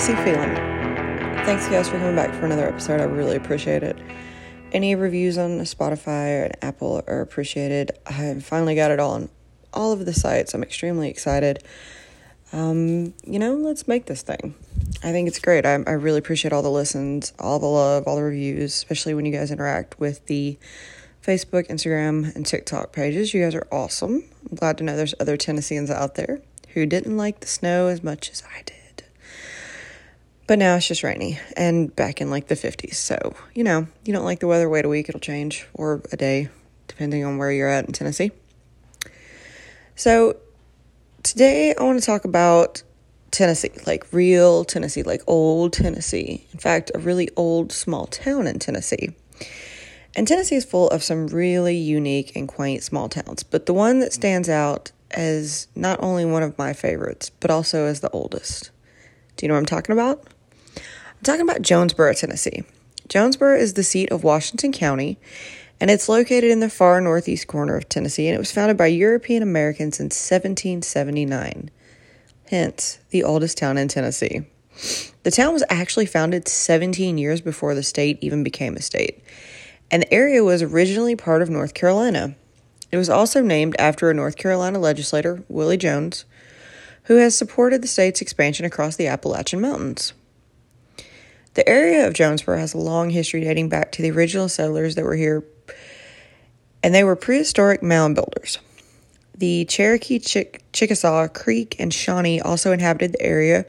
Feeling. Thanks guys for coming back for another episode. I really appreciate it. Any reviews on Spotify or Apple are appreciated. I finally got it on all of the sites. I'm extremely excited. Um, you know, let's make this thing. I think it's great. I, I really appreciate all the listens, all the love, all the reviews, especially when you guys interact with the Facebook, Instagram, and TikTok pages. You guys are awesome. I'm glad to know there's other Tennesseans out there who didn't like the snow as much as I did. But now it's just rainy and back in like the 50s. So, you know, you don't like the weather, wait a week, it'll change, or a day, depending on where you're at in Tennessee. So, today I want to talk about Tennessee, like real Tennessee, like old Tennessee. In fact, a really old small town in Tennessee. And Tennessee is full of some really unique and quaint small towns, but the one that stands out as not only one of my favorites, but also as the oldest. Do you know what I'm talking about? I'm talking about Jonesborough, Tennessee. Jonesborough is the seat of Washington County, and it's located in the far northeast corner of Tennessee, and it was founded by European Americans in 1779. Hence, the oldest town in Tennessee. The town was actually founded 17 years before the state even became a state, and the area was originally part of North Carolina. It was also named after a North Carolina legislator, Willie Jones, who has supported the state's expansion across the Appalachian Mountains. The area of Jonesborough has a long history dating back to the original settlers that were here, and they were prehistoric mound builders. The Cherokee, Chick- Chickasaw, Creek, and Shawnee also inhabited the area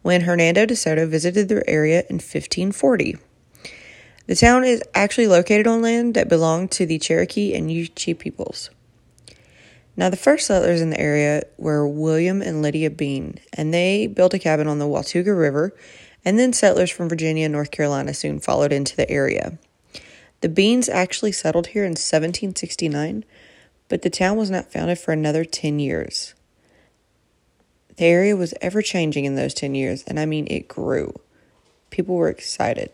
when Hernando de Soto visited the area in 1540. The town is actually located on land that belonged to the Cherokee and Yuchi peoples. Now, the first settlers in the area were William and Lydia Bean, and they built a cabin on the Watauga River and then settlers from Virginia and North Carolina soon followed into the area. The Beans actually settled here in 1769, but the town was not founded for another 10 years. The area was ever changing in those 10 years, and I mean, it grew. People were excited.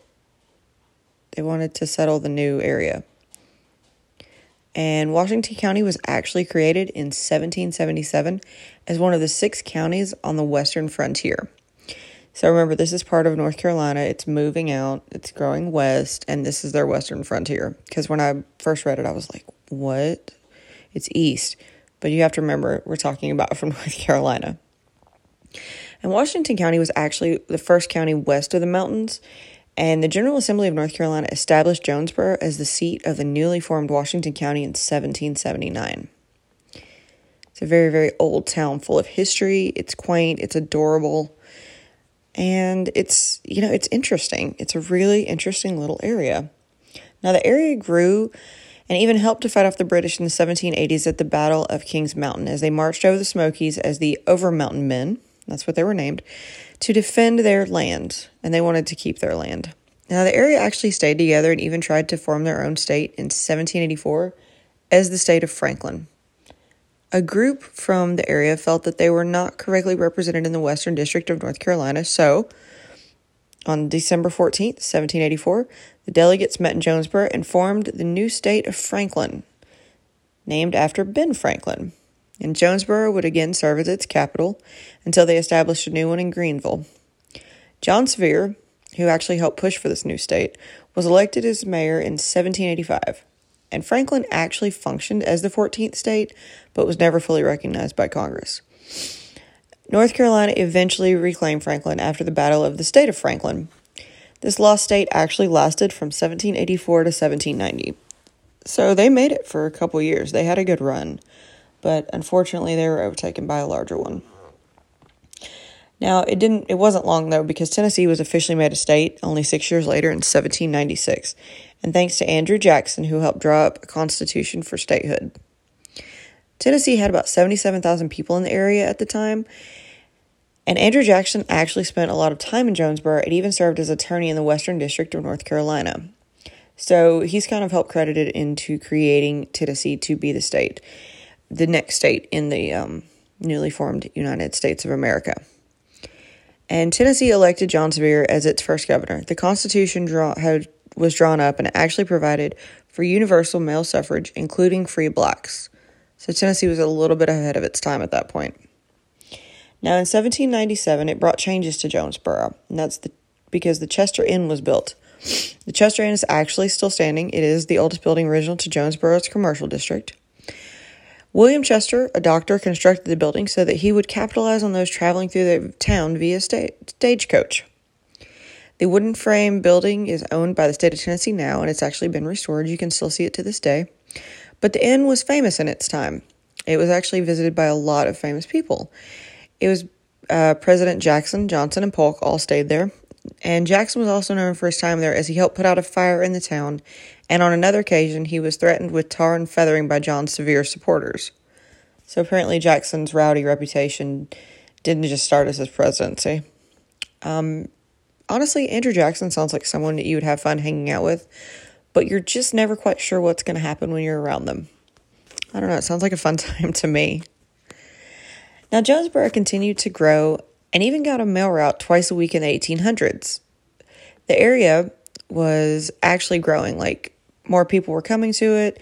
They wanted to settle the new area. And Washington County was actually created in 1777 as one of the six counties on the western frontier. So remember, this is part of North Carolina. It's moving out, it's growing west, and this is their western frontier. Because when I first read it, I was like, what? It's east. But you have to remember, we're talking about from North Carolina. And Washington County was actually the first county west of the mountains. And the General Assembly of North Carolina established Jonesborough as the seat of the newly formed Washington County in 1779. It's a very, very old town full of history. It's quaint, it's adorable and it's you know it's interesting. It's a really interesting little area. Now the area grew and even helped to fight off the british in the 1780s at the battle of kings mountain as they marched over the smokies as the over mountain men that's what they were named to defend their land. And they wanted to keep their land. Now the area actually stayed together and even tried to form their own state in 1784 as the state of franklin a group from the area felt that they were not correctly represented in the Western District of North Carolina, so on December 14th, 1784, the delegates met in Jonesborough and formed the new state of Franklin, named after Ben Franklin. And Jonesborough would again serve as its capital until they established a new one in Greeneville. John Sevier, who actually helped push for this new state, was elected as mayor in 1785 and Franklin actually functioned as the 14th state, but was never fully recognized by Congress. North Carolina eventually reclaimed Franklin after the Battle of the State of Franklin. This lost state actually lasted from 1784 to 1790. So they made it for a couple years. They had a good run, but unfortunately they were overtaken by a larger one. Now, it didn't it wasn't long though because Tennessee was officially made a state only 6 years later in 1796 and thanks to Andrew Jackson, who helped draw up a constitution for statehood. Tennessee had about 77,000 people in the area at the time, and Andrew Jackson actually spent a lot of time in Jonesborough and even served as attorney in the Western District of North Carolina. So he's kind of helped credited into creating Tennessee to be the state, the next state in the um, newly formed United States of America. And Tennessee elected John Sevier as its first governor. The Constitution draw, had was drawn up and actually provided for universal male suffrage, including free blacks. So Tennessee was a little bit ahead of its time at that point. Now, in 1797, it brought changes to Jonesborough, and that's the, because the Chester Inn was built. The Chester Inn is actually still standing. It is the oldest building original to Jonesborough's commercial district. William Chester, a doctor, constructed the building so that he would capitalize on those traveling through the town via sta- stagecoach. The wooden frame building is owned by the state of Tennessee now, and it's actually been restored. You can still see it to this day. But the inn was famous in its time. It was actually visited by a lot of famous people. It was uh, President Jackson, Johnson, and Polk all stayed there. And Jackson was also known for his time there as he helped put out a fire in the town, and on another occasion, he was threatened with tar and feathering by John Sevier's supporters. So apparently, Jackson's rowdy reputation didn't just start as his presidency. Um, honestly, Andrew Jackson sounds like someone that you would have fun hanging out with, but you're just never quite sure what's going to happen when you're around them. I don't know, it sounds like a fun time to me. Now, Jonesborough continued to grow and even got a mail route twice a week in the 1800s. The area was actually growing, like more people were coming to it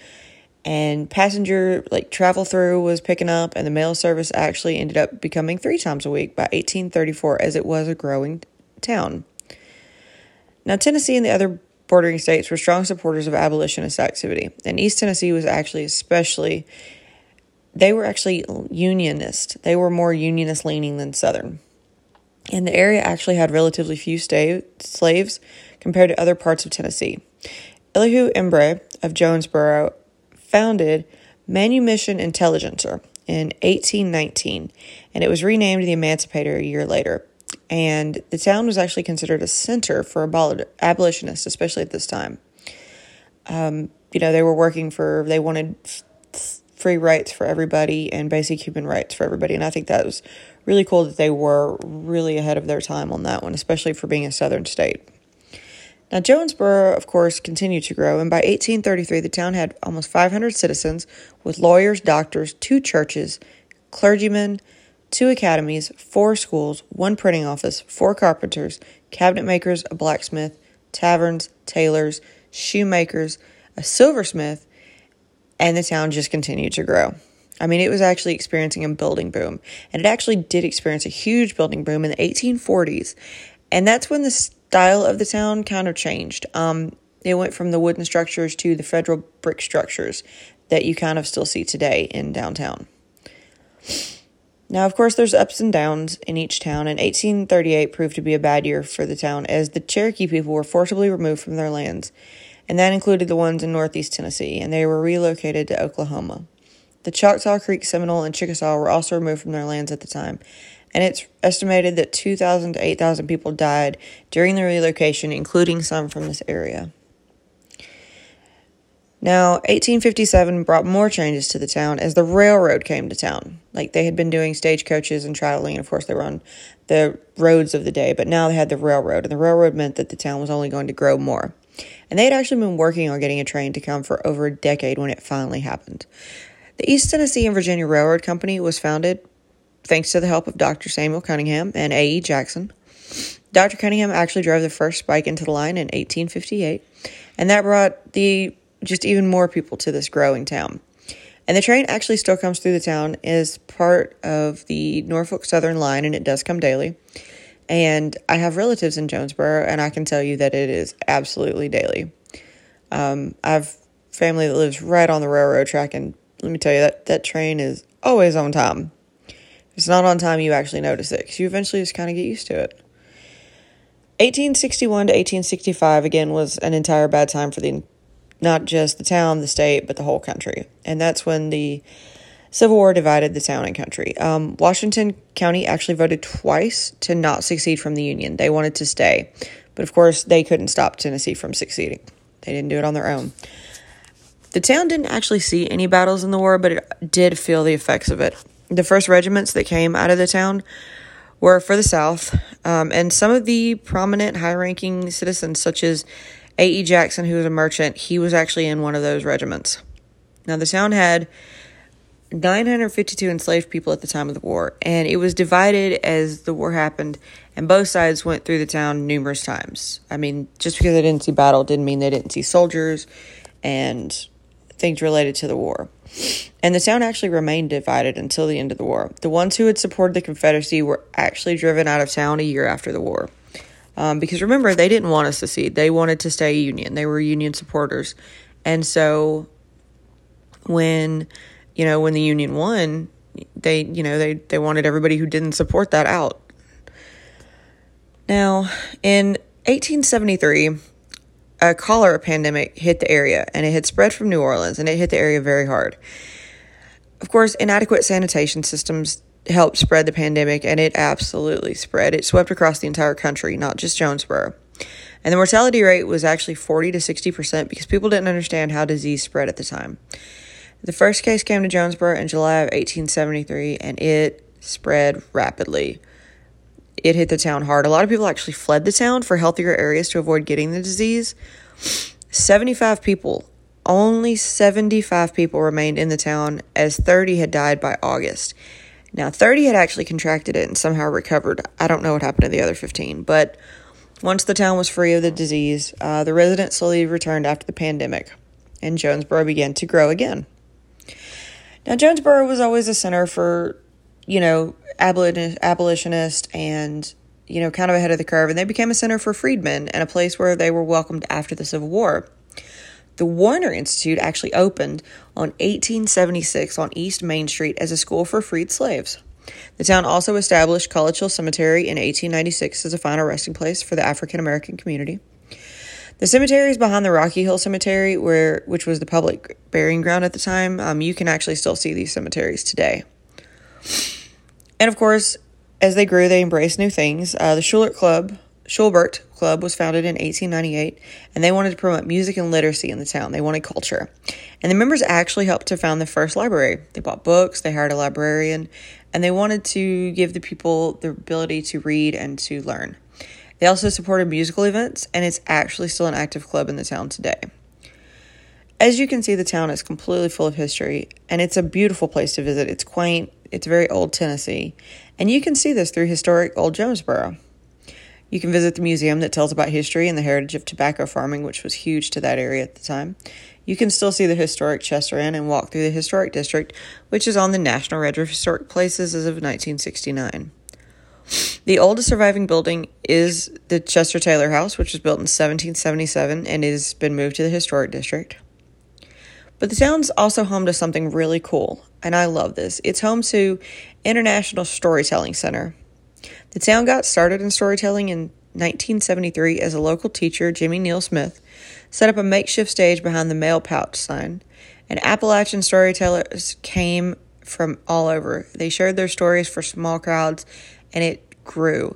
and passenger like travel through was picking up and the mail service actually ended up becoming 3 times a week by 1834 as it was a growing town. Now, Tennessee and the other bordering states were strong supporters of abolitionist activity, and East Tennessee was actually especially they were actually unionist. They were more unionist leaning than Southern. And the area actually had relatively few stay- slaves compared to other parts of Tennessee. Elihu Embree of Jonesborough founded Manumission Intelligencer in 1819, and it was renamed the Emancipator a year later. And the town was actually considered a center for abolitionists, especially at this time. Um, you know, they were working for, they wanted free rights for everybody and basic human rights for everybody. And I think that was really cool that they were really ahead of their time on that one, especially for being a southern state. Now, Jonesborough, of course, continued to grow, and by 1833, the town had almost 500 citizens with lawyers, doctors, two churches, clergymen, two academies, four schools, one printing office, four carpenters, cabinet makers, a blacksmith, taverns, tailors, shoemakers, a silversmith, and the town just continued to grow. I mean, it was actually experiencing a building boom, and it actually did experience a huge building boom in the 1840s, and that's when the style of the town kind of changed. Um, it went from the wooden structures to the federal brick structures that you kind of still see today in downtown. Now, of course, there's ups and downs in each town, and 1838 proved to be a bad year for the town as the Cherokee people were forcibly removed from their lands and that included the ones in northeast Tennessee, and they were relocated to Oklahoma. The Choctaw Creek Seminole and Chickasaw were also removed from their lands at the time, and it's estimated that 2,000 to 8,000 people died during the relocation, including some from this area. Now, 1857 brought more changes to the town as the railroad came to town. Like they had been doing stagecoaches and traveling, and of course, they were on the roads of the day, but now they had the railroad, and the railroad meant that the town was only going to grow more and they had actually been working on getting a train to come for over a decade when it finally happened. The East Tennessee and Virginia Railroad Company was founded thanks to the help of Dr. Samuel Cunningham and A.E. Jackson. Dr. Cunningham actually drove the first spike into the line in 1858, and that brought the just even more people to this growing town. And the train actually still comes through the town as part of the Norfolk Southern line, and it does come daily. And I have relatives in Jonesborough, and I can tell you that it is absolutely daily. Um, I have family that lives right on the railroad track, and let me tell you that that train is always on time. If it's not on time, you actually notice it because you eventually just kind of get used to it. 1861 to 1865 again was an entire bad time for the not just the town, the state, but the whole country, and that's when the Civil War divided the town and country. Um, Washington County actually voted twice to not secede from the Union. They wanted to stay, but of course, they couldn't stop Tennessee from succeeding. They didn't do it on their own. The town didn't actually see any battles in the war, but it did feel the effects of it. The first regiments that came out of the town were for the South, um, and some of the prominent high ranking citizens, such as A.E. Jackson, who was a merchant, he was actually in one of those regiments. Now, the town had 952 enslaved people at the time of the war, and it was divided as the war happened, and both sides went through the town numerous times. I mean, just because they didn't see battle didn't mean they didn't see soldiers, and things related to the war. And the town actually remained divided until the end of the war. The ones who had supported the Confederacy were actually driven out of town a year after the war. Um, because remember, they didn't want to secede. They wanted to stay Union. They were Union supporters. And so when, you know, when the Union won, they, you know, they, they wanted everybody who didn't support that out. Now, in 1873, a cholera pandemic hit the area and it had spread from New Orleans and it hit the area very hard. Of course, inadequate sanitation systems helped spread the pandemic and it absolutely spread. It swept across the entire country, not just Jonesborough. And the mortality rate was actually 40 to 60% because people didn't understand how disease spread at the time. The first case came to Jonesborough in July of 1873 and it spread rapidly it hit the town hard. A lot of people actually fled the town for healthier areas to avoid getting the disease. 75 people, only 75 people remained in the town as 30 had died by August. Now, 30 had actually contracted it and somehow recovered. I don't know what happened to the other 15, but once the town was free of the disease, uh, the residents slowly returned after the pandemic, and Jonesborough began to grow again. Now, Jonesborough was always a center for, you know, abolitionist and you know kind of ahead of the curve and they became a center for freedmen and a place where they were welcomed after the civil war the warner institute actually opened on 1876 on east main street as a school for freed slaves the town also established college hill cemetery in 1896 as a final resting place for the african american community the cemetery is behind the Rocky Hill Cemetery, where which was the public burying ground at the time. Um, you can actually still see these cemeteries today. And of course, as they grew, they embraced new things. Uh, the Schubert Club, Schubert Club was founded in 1898, and they wanted to promote music and literacy in the town. They wanted culture. And the members actually helped to found the first library. They bought books, they hired a librarian, and they wanted to give the people the ability to read and to learn. They also supported musical events, and it's actually still an active club in the town today. As you can see, the town is completely full of history, and it's a beautiful place to visit. It's quaint, it's very old Tennessee, and you can see this through historic Old Jonesborough. You can visit the museum that tells about history and the heritage of tobacco farming, which was huge to that area at the time. You can still see the historic Chester Inn and walk through the historic district, which is on the National Register of Historic Places as of 1969. The oldest surviving building is the Chester Taylor House, which was built in 1777 and has been moved to the historic district. But the town's also home to something really cool, and I love this. It's home to International Storytelling Center. The town got started in storytelling in 1973 as a local teacher, Jimmy Neal Smith, set up a makeshift stage behind the mail pouch sign. And Appalachian storytellers came from all over. They shared their stories for small crowds, and it grew.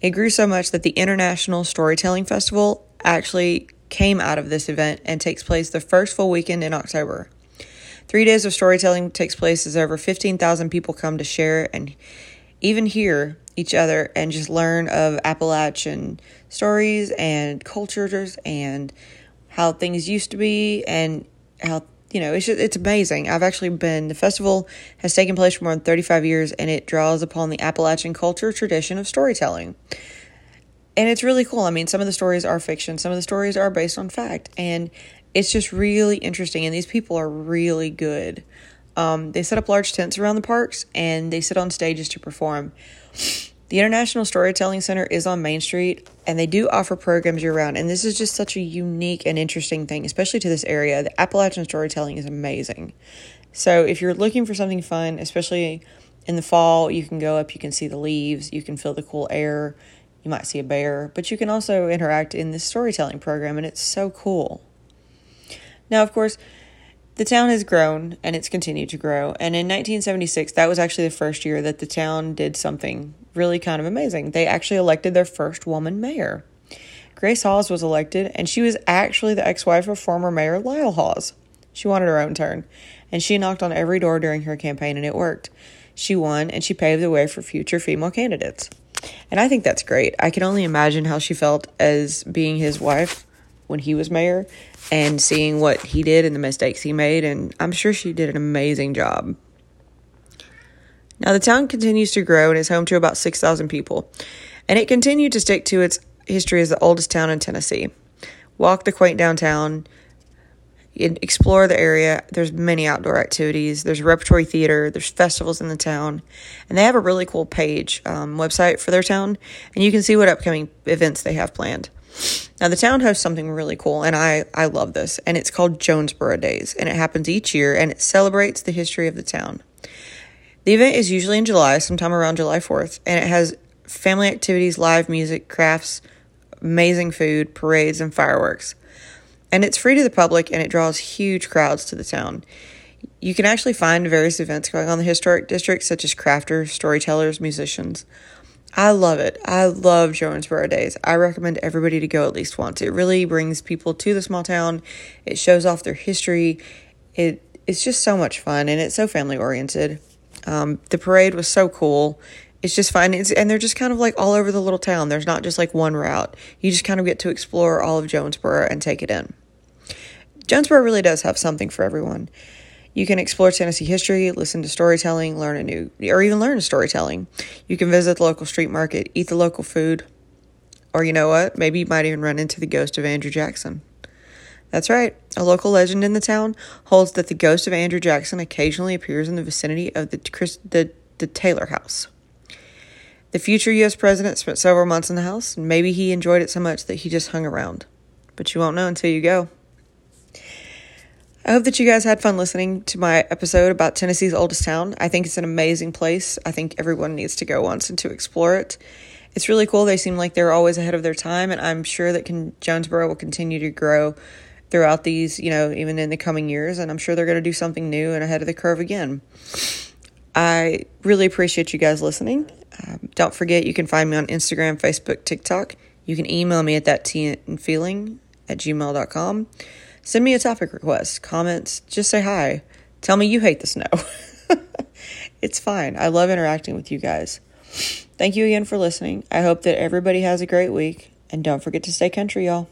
It grew so much that the International Storytelling Festival actually came out of this event and takes place the first full weekend in October. Three days of storytelling takes place as over 15,000 people come to share and even hear each other and just learn of Appalachian stories and cultures and how things used to be and how you know it's just, it's amazing. I've actually been the festival has taken place for more than 35 years and it draws upon the Appalachian culture tradition of storytelling and it's really cool. I mean, some of the stories are fiction, some of the stories are based on fact, and it's just really interesting. And these people are really good. Um, they set up large tents around the parks and they sit on stages to perform. The International Storytelling Center is on Main Street and they do offer programs year round. And this is just such a unique and interesting thing, especially to this area. The Appalachian storytelling is amazing. So if you're looking for something fun, especially in the fall, you can go up, you can see the leaves, you can feel the cool air, you might see a bear, but you can also interact in this storytelling program, and it's so cool. Now, of course, the town has grown and it's continued to grow. And in 1976, that was actually the first year that the town did something really kind of amazing. They actually elected their first woman mayor. Grace Hawes was elected, and she was actually the ex wife of former Mayor Lyle Hawes. She wanted her own turn, and she knocked on every door during her campaign, and it worked. She won, and she paved the way for future female candidates. And I think that's great. I can only imagine how she felt as being his wife when he was mayor and seeing what he did and the mistakes he made. And I'm sure she did an amazing job. Now, the town continues to grow and is home to about 6,000 people. And it continued to stick to its history as the oldest town in Tennessee. Walk the quaint downtown. Explore the area. There's many outdoor activities. There's repertory theater. There's festivals in the town, and they have a really cool page um, website for their town, and you can see what upcoming events they have planned. Now the town hosts something really cool, and I I love this, and it's called Jonesborough Days, and it happens each year, and it celebrates the history of the town. The event is usually in July, sometime around July 4th, and it has family activities, live music, crafts, amazing food, parades, and fireworks and it's free to the public and it draws huge crowds to the town. You can actually find various events going on in the historic district, such as crafters, storytellers, musicians. I love it. I love Jonesborough Days. I recommend everybody to go at least once. It really brings people to the small town. It shows off their history. It it's just so much fun and it's so family oriented. Um, the parade was so cool. It's just fun. It's, and they're just kind of like all over the little town. There's not just like one route. You just kind of get to explore all of Jonesborough and take it in. Jonesborough really does have something for everyone. You can explore Tennessee history, listen to storytelling, learn a new, or even learn storytelling. You can visit the local street market, eat the local food, or you know what? Maybe you might even run into the ghost of Andrew Jackson. That's right. A local legend in the town holds that the ghost of Andrew Jackson occasionally appears in the vicinity of the Chris, the, the Taylor house. The future U.S. president spent several months in the house, and maybe he enjoyed it so much that he just hung around. But you won't know until you go. I hope that you guys had fun listening to my episode about Tennessee's oldest town. I think it's an amazing place. I think everyone needs to go once and to explore it. It's really cool. They seem like they're always ahead of their time, and I'm sure that can, Jonesborough will continue to grow throughout these, you know, even in the coming years. And I'm sure they're going to do something new and ahead of the curve again. I really appreciate you guys listening. Um, don't forget, you can find me on Instagram, Facebook, TikTok. You can email me at that tea feeling at gmail.com. Send me a topic request, comments, just say hi. Tell me you hate the snow. it's fine. I love interacting with you guys. Thank you again for listening. I hope that everybody has a great week. And don't forget to stay country, y'all.